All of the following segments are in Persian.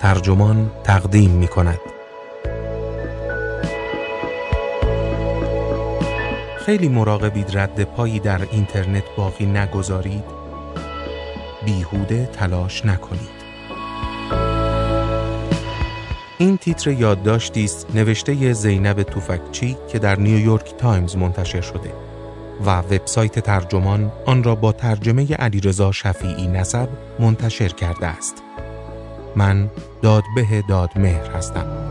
ترجمان تقدیم می کند. خیلی مراقبید رد پایی در اینترنت باقی نگذارید بیهوده تلاش نکنید این تیتر یادداشتی است نوشته زینب توفکچی که در نیویورک تایمز منتشر شده و وبسایت ترجمان آن را با ترجمه علیرضا شفیعی نسب منتشر کرده است. من دادبه دادمهر هستم.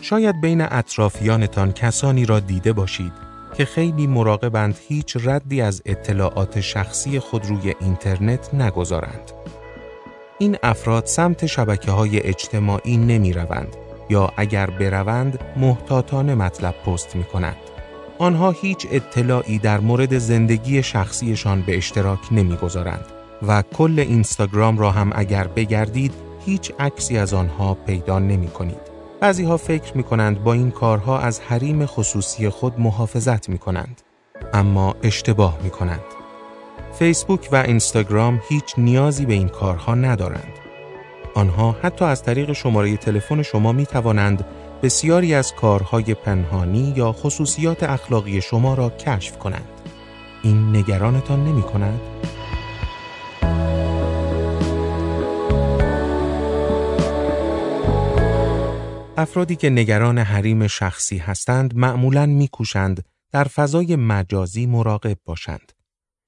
شاید بین اطرافیانتان کسانی را دیده باشید که خیلی مراقبند هیچ ردی از اطلاعات شخصی خود روی اینترنت نگذارند. این افراد سمت شبکه های اجتماعی نمی روند یا اگر بروند محتاطانه مطلب پست می کنند. آنها هیچ اطلاعی در مورد زندگی شخصیشان به اشتراک نمی‌گذارند و کل اینستاگرام را هم اگر بگردید هیچ عکسی از آنها پیدا نمی کنید. بعضی ها فکر می کنند با این کارها از حریم خصوصی خود محافظت می کنند. اما اشتباه می کنند. فیسبوک و اینستاگرام هیچ نیازی به این کارها ندارند. آنها حتی از طریق شماره تلفن شما می توانند بسیاری از کارهای پنهانی یا خصوصیات اخلاقی شما را کشف کنند. این نگرانتان نمی کند؟ افرادی که نگران حریم شخصی هستند معمولاً میکوشند در فضای مجازی مراقب باشند.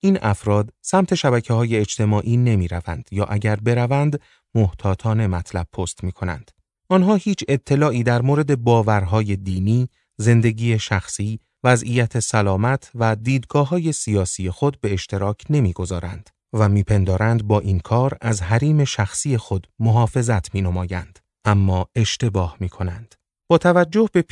این افراد سمت شبکه های اجتماعی نمی روند یا اگر بروند محتاطانه مطلب پست می کنند. آنها هیچ اطلاعی در مورد باورهای دینی، زندگی شخصی، وضعیت سلامت و دیدگاه های سیاسی خود به اشتراک نمی‌گذارند و میپندارند با این کار از حریم شخصی خود محافظت می نمایند. اما اشتباه می کنند. با توجه به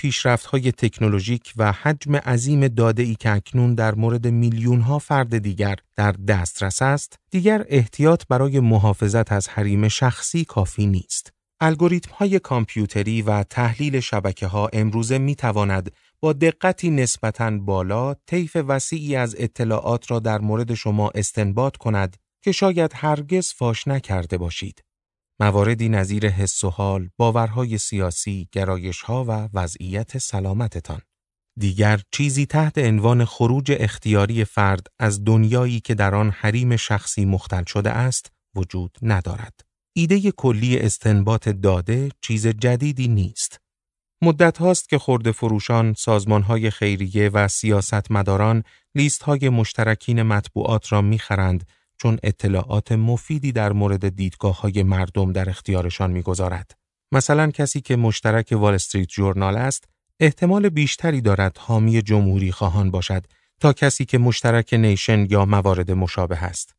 های تکنولوژیک و حجم عظیم داده ای که اکنون در مورد میلیون ها فرد دیگر در دسترس است، دیگر احتیاط برای محافظت از حریم شخصی کافی نیست. الگوریتم های کامپیوتری و تحلیل شبکه ها امروزه می تواند با دقتی نسبتاً بالا طیف وسیعی از اطلاعات را در مورد شما استنباط کند که شاید هرگز فاش نکرده باشید. مواردی نظیر حس و حال، باورهای سیاسی، گرایشها و وضعیت سلامتتان. دیگر چیزی تحت عنوان خروج اختیاری فرد از دنیایی که در آن حریم شخصی مختل شده است وجود ندارد. ایده کلی استنباط داده چیز جدیدی نیست. مدت هاست که خورده فروشان، سازمانهای خیریه و سیاستمداران لیست های مشترکین مطبوعات را می‌خرند چون اطلاعات مفیدی در مورد دیدگاه های مردم در اختیارشان می‌گذارد. مثلا کسی که مشترک وال استریت جورنال است، احتمال بیشتری دارد حامی جمهوری خواهان باشد تا کسی که مشترک نیشن یا موارد مشابه است.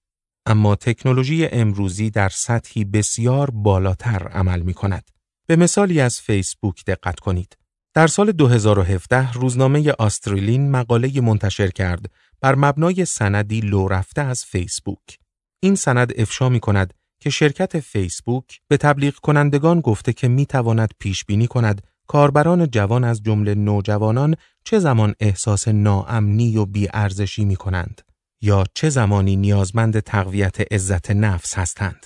اما تکنولوژی امروزی در سطحی بسیار بالاتر عمل می کند. به مثالی از فیسبوک دقت کنید. در سال 2017 روزنامه آسترالین مقاله منتشر کرد بر مبنای سندی لو رفته از فیسبوک. این سند افشا می کند که شرکت فیسبوک به تبلیغ کنندگان گفته که می تواند پیش بینی کند کاربران جوان از جمله نوجوانان چه زمان احساس ناامنی و بیارزشی می کنند یا چه زمانی نیازمند تقویت عزت نفس هستند.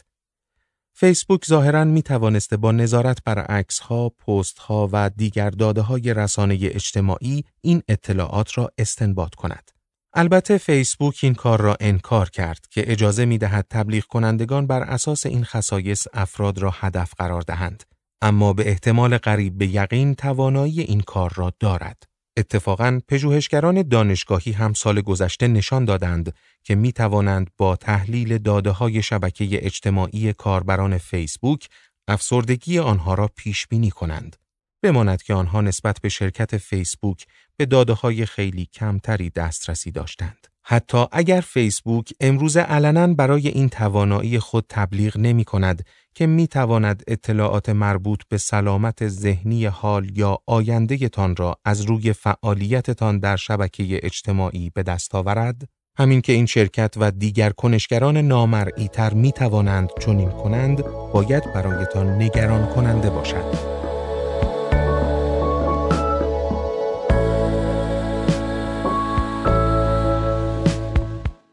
فیسبوک ظاهرا می توانسته با نظارت بر عکس ها، پست ها و دیگر داده های رسانه اجتماعی این اطلاعات را استنباط کند. البته فیسبوک این کار را انکار کرد که اجازه می دهد تبلیغ کنندگان بر اساس این خصایص افراد را هدف قرار دهند اما به احتمال قریب به یقین توانایی این کار را دارد اتفاقا پژوهشگران دانشگاهی هم سال گذشته نشان دادند که می توانند با تحلیل داده های شبکه اجتماعی کاربران فیسبوک افسردگی آنها را پیش بینی کنند بماند که آنها نسبت به شرکت فیسبوک به داده های خیلی کمتری دسترسی داشتند. حتی اگر فیسبوک امروز علنا برای این توانایی خود تبلیغ نمی کند که می تواند اطلاعات مربوط به سلامت ذهنی حال یا آینده تان را از روی فعالیتتان در شبکه اجتماعی به دست آورد، همین که این شرکت و دیگر کنشگران نامرئی تر می توانند چنین کنند، باید برایتان نگران کننده باشد.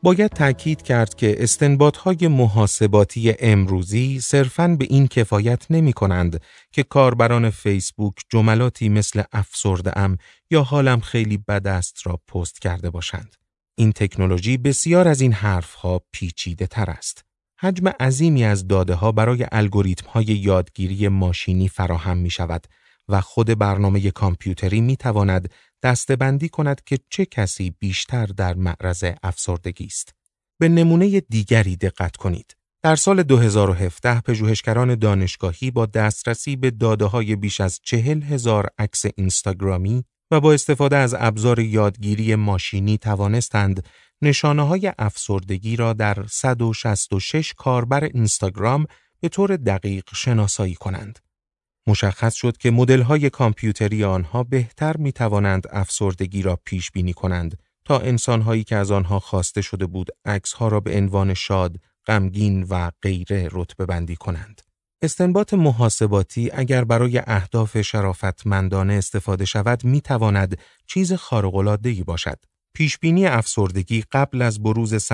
باید تأکید کرد که استنباطهای محاسباتی امروزی صرفاً به این کفایت نمی کنند که کاربران فیسبوک جملاتی مثل افسرده ام یا حالم خیلی بد است را پست کرده باشند. این تکنولوژی بسیار از این حرفها پیچیده تر است. حجم عظیمی از داده ها برای الگوریتم های یادگیری ماشینی فراهم می شود و خود برنامه کامپیوتری می تواند دستبندی کند که چه کسی بیشتر در معرض افسردگی است. به نمونه دیگری دقت کنید. در سال 2017 پژوهشگران دانشگاهی با دسترسی به داده های بیش از چهل هزار عکس اینستاگرامی و با استفاده از ابزار یادگیری ماشینی توانستند نشانه های افسردگی را در 166 کاربر اینستاگرام به طور دقیق شناسایی کنند. مشخص شد که های کامپیوتری آنها بهتر می توانند افسردگی را پیش بینی کنند تا انسانهایی که از آنها خواسته شده بود ها را به عنوان شاد، غمگین و غیره رتبه بندی کنند. استنباط محاسباتی اگر برای اهداف شرافتمندانه استفاده شود می تواند چیز خارق‌العاده‌ای باشد. پیشبینی افسردگی قبل از بروز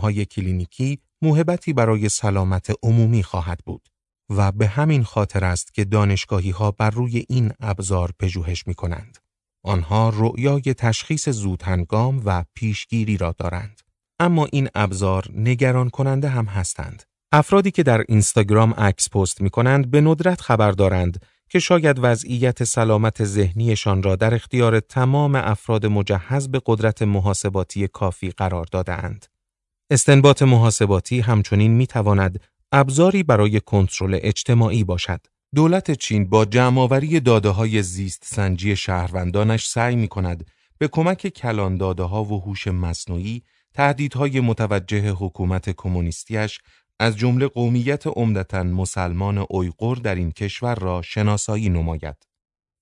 های کلینیکی موهبتی برای سلامت عمومی خواهد بود. و به همین خاطر است که دانشگاهی ها بر روی این ابزار پژوهش می کنند. آنها رؤیای تشخیص زودهنگام و پیشگیری را دارند. اما این ابزار نگران کننده هم هستند. افرادی که در اینستاگرام عکس پست می کنند به ندرت خبر دارند که شاید وضعیت سلامت ذهنیشان را در اختیار تمام افراد مجهز به قدرت محاسباتی کافی قرار دادهاند. استنباط محاسباتی همچنین می تواند ابزاری برای کنترل اجتماعی باشد. دولت چین با جمعآوری داده های زیست سنجی شهروندانش سعی می کند به کمک کلان داده ها و هوش مصنوعی تهدیدهای متوجه حکومت کمونیستیش از جمله قومیت عمدتا مسلمان اویغور در این کشور را شناسایی نماید.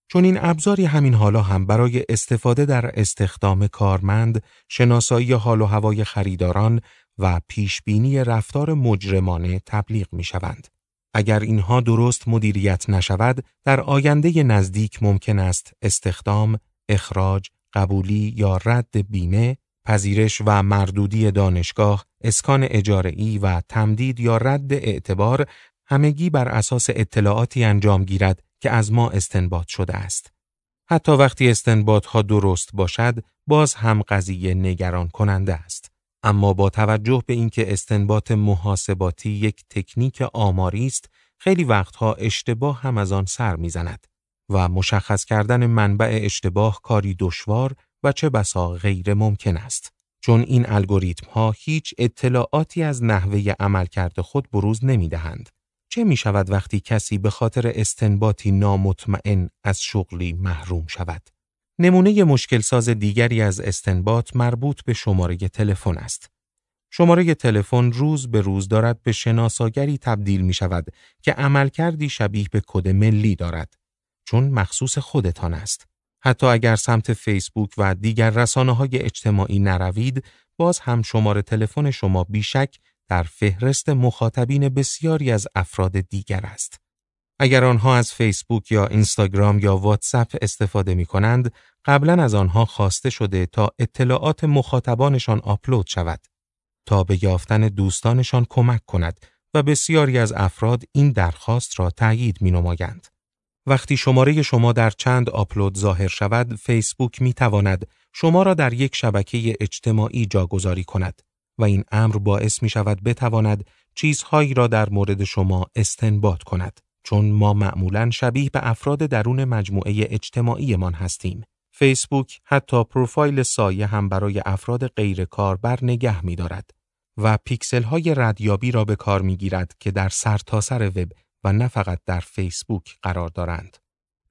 چون این ابزاری همین حالا هم برای استفاده در استخدام کارمند، شناسایی حال و هوای خریداران و پیشبینی رفتار مجرمانه تبلیغ می شوند. اگر اینها درست مدیریت نشود، در آینده نزدیک ممکن است استخدام، اخراج، قبولی یا رد بیمه، پذیرش و مردودی دانشگاه، اسکان اجاره‌ای و تمدید یا رد اعتبار همگی بر اساس اطلاعاتی انجام گیرد که از ما استنباط شده است. حتی وقتی استنباط ها درست باشد، باز هم قضیه نگران کننده است. اما با توجه به اینکه استنباط محاسباتی یک تکنیک آماری است خیلی وقتها اشتباه هم از آن سر می‌زند و مشخص کردن منبع اشتباه کاری دشوار و چه بسا غیر ممکن است چون این الگوریتم ها هیچ اطلاعاتی از نحوه عملکرد خود بروز نمی دهند. چه می شود وقتی کسی به خاطر استنباطی نامطمئن از شغلی محروم شود؟ نمونه مشکل ساز دیگری از استنباط مربوط به شماره تلفن است. شماره تلفن روز به روز دارد به شناساگری تبدیل می شود که عملکردی شبیه به کد ملی دارد چون مخصوص خودتان است. حتی اگر سمت فیسبوک و دیگر رسانه های اجتماعی نروید، باز هم شماره تلفن شما بیشک در فهرست مخاطبین بسیاری از افراد دیگر است. اگر آنها از فیسبوک یا اینستاگرام یا واتساپ استفاده می کنند، قبلا از آنها خواسته شده تا اطلاعات مخاطبانشان آپلود شود تا به یافتن دوستانشان کمک کند و بسیاری از افراد این درخواست را تایید می نمایند. وقتی شماره شما در چند آپلود ظاهر شود، فیسبوک می تواند شما را در یک شبکه اجتماعی جاگذاری کند و این امر باعث می شود بتواند چیزهایی را در مورد شما استنباط کند. چون ما معمولا شبیه به افراد درون مجموعه اجتماعیمان هستیم. فیسبوک حتی پروفایل سایه هم برای افراد غیر کاربر نگه می دارد و پیکسل های ردیابی را به کار می گیرد که در سرتاسر سر وب و نه فقط در فیسبوک قرار دارند.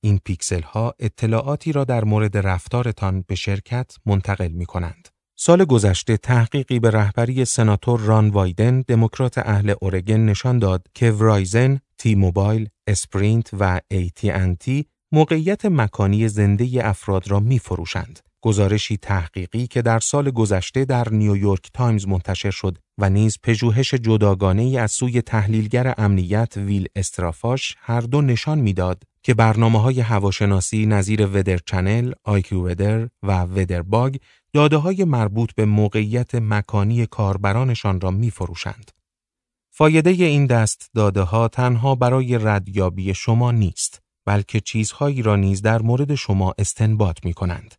این پیکسل ها اطلاعاتی را در مورد رفتارتان به شرکت منتقل می کنند. سال گذشته تحقیقی به رهبری سناتور ران وایدن دموکرات اهل اورگن نشان داد که Verizon، T-Mobile، Sprint و AT&T موقعیت مکانی زنده افراد را می فروشند. گزارشی تحقیقی که در سال گذشته در نیویورک تایمز منتشر شد و نیز پژوهش جداگانه ای از سوی تحلیلگر امنیت ویل استرافاش هر دو نشان می‌داد که برنامه های هواشناسی نظیر Weather Channel، AccuWeather و WeatherBug داده های مربوط به موقعیت مکانی کاربرانشان را می فروشند. فایده این دست داده ها تنها برای ردیابی شما نیست، بلکه چیزهایی را نیز در مورد شما استنباط می کنند.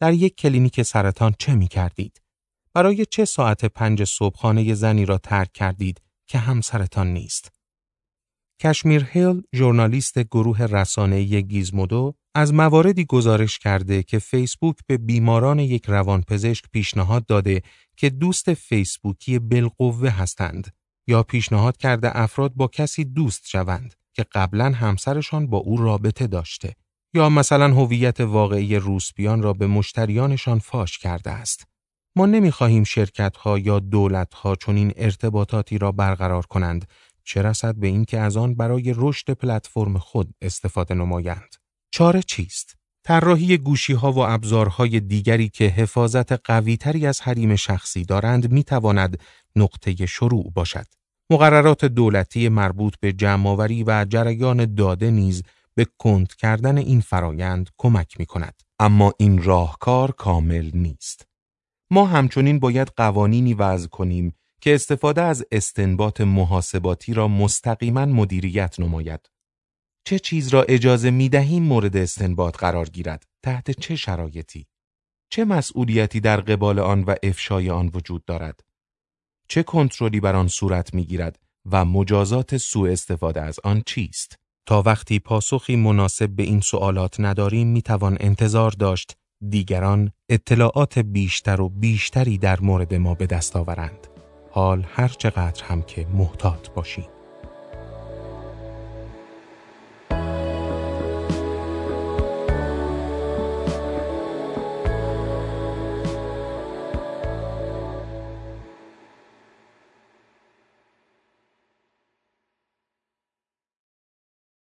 در یک کلینیک سرطان چه می کردید؟ برای چه ساعت پنج صبح خانه زنی را ترک کردید که همسرتان نیست؟ کشمیر هیل، ژورنالیست گروه رسانه‌ای گیزمودو، از مواردی گزارش کرده که فیسبوک به بیماران یک روانپزشک پیشنهاد داده که دوست فیسبوکی بالقوه هستند یا پیشنهاد کرده افراد با کسی دوست شوند که قبلا همسرشان با او رابطه داشته یا مثلا هویت واقعی روسپیان را به مشتریانشان فاش کرده است. ما نمی‌خواهیم شرکت ها یا دولت ها چنین ارتباطاتی را برقرار کنند چه رسد به اینکه از آن برای رشد پلتفرم خود استفاده نمایند. چاره چیست؟ طراحی گوشی ها و ابزارهای دیگری که حفاظت قویتری از حریم شخصی دارند می تواند نقطه شروع باشد. مقررات دولتی مربوط به جمعآوری و جریان داده نیز به کند کردن این فرایند کمک می کند. اما این راهکار کامل نیست. ما همچنین باید قوانینی وضع کنیم که استفاده از استنباط محاسباتی را مستقیما مدیریت نماید. چه چیز را اجازه می دهیم مورد استنباط قرار گیرد؟ تحت چه شرایطی؟ چه مسئولیتی در قبال آن و افشای آن وجود دارد؟ چه کنترلی بر آن صورت می گیرد و مجازات سوء استفاده از آن چیست؟ تا وقتی پاسخی مناسب به این سوالات نداریم می توان انتظار داشت دیگران اطلاعات بیشتر و بیشتری در مورد ما به دست آورند. حال هر چقدر هم که محتاط باشیم.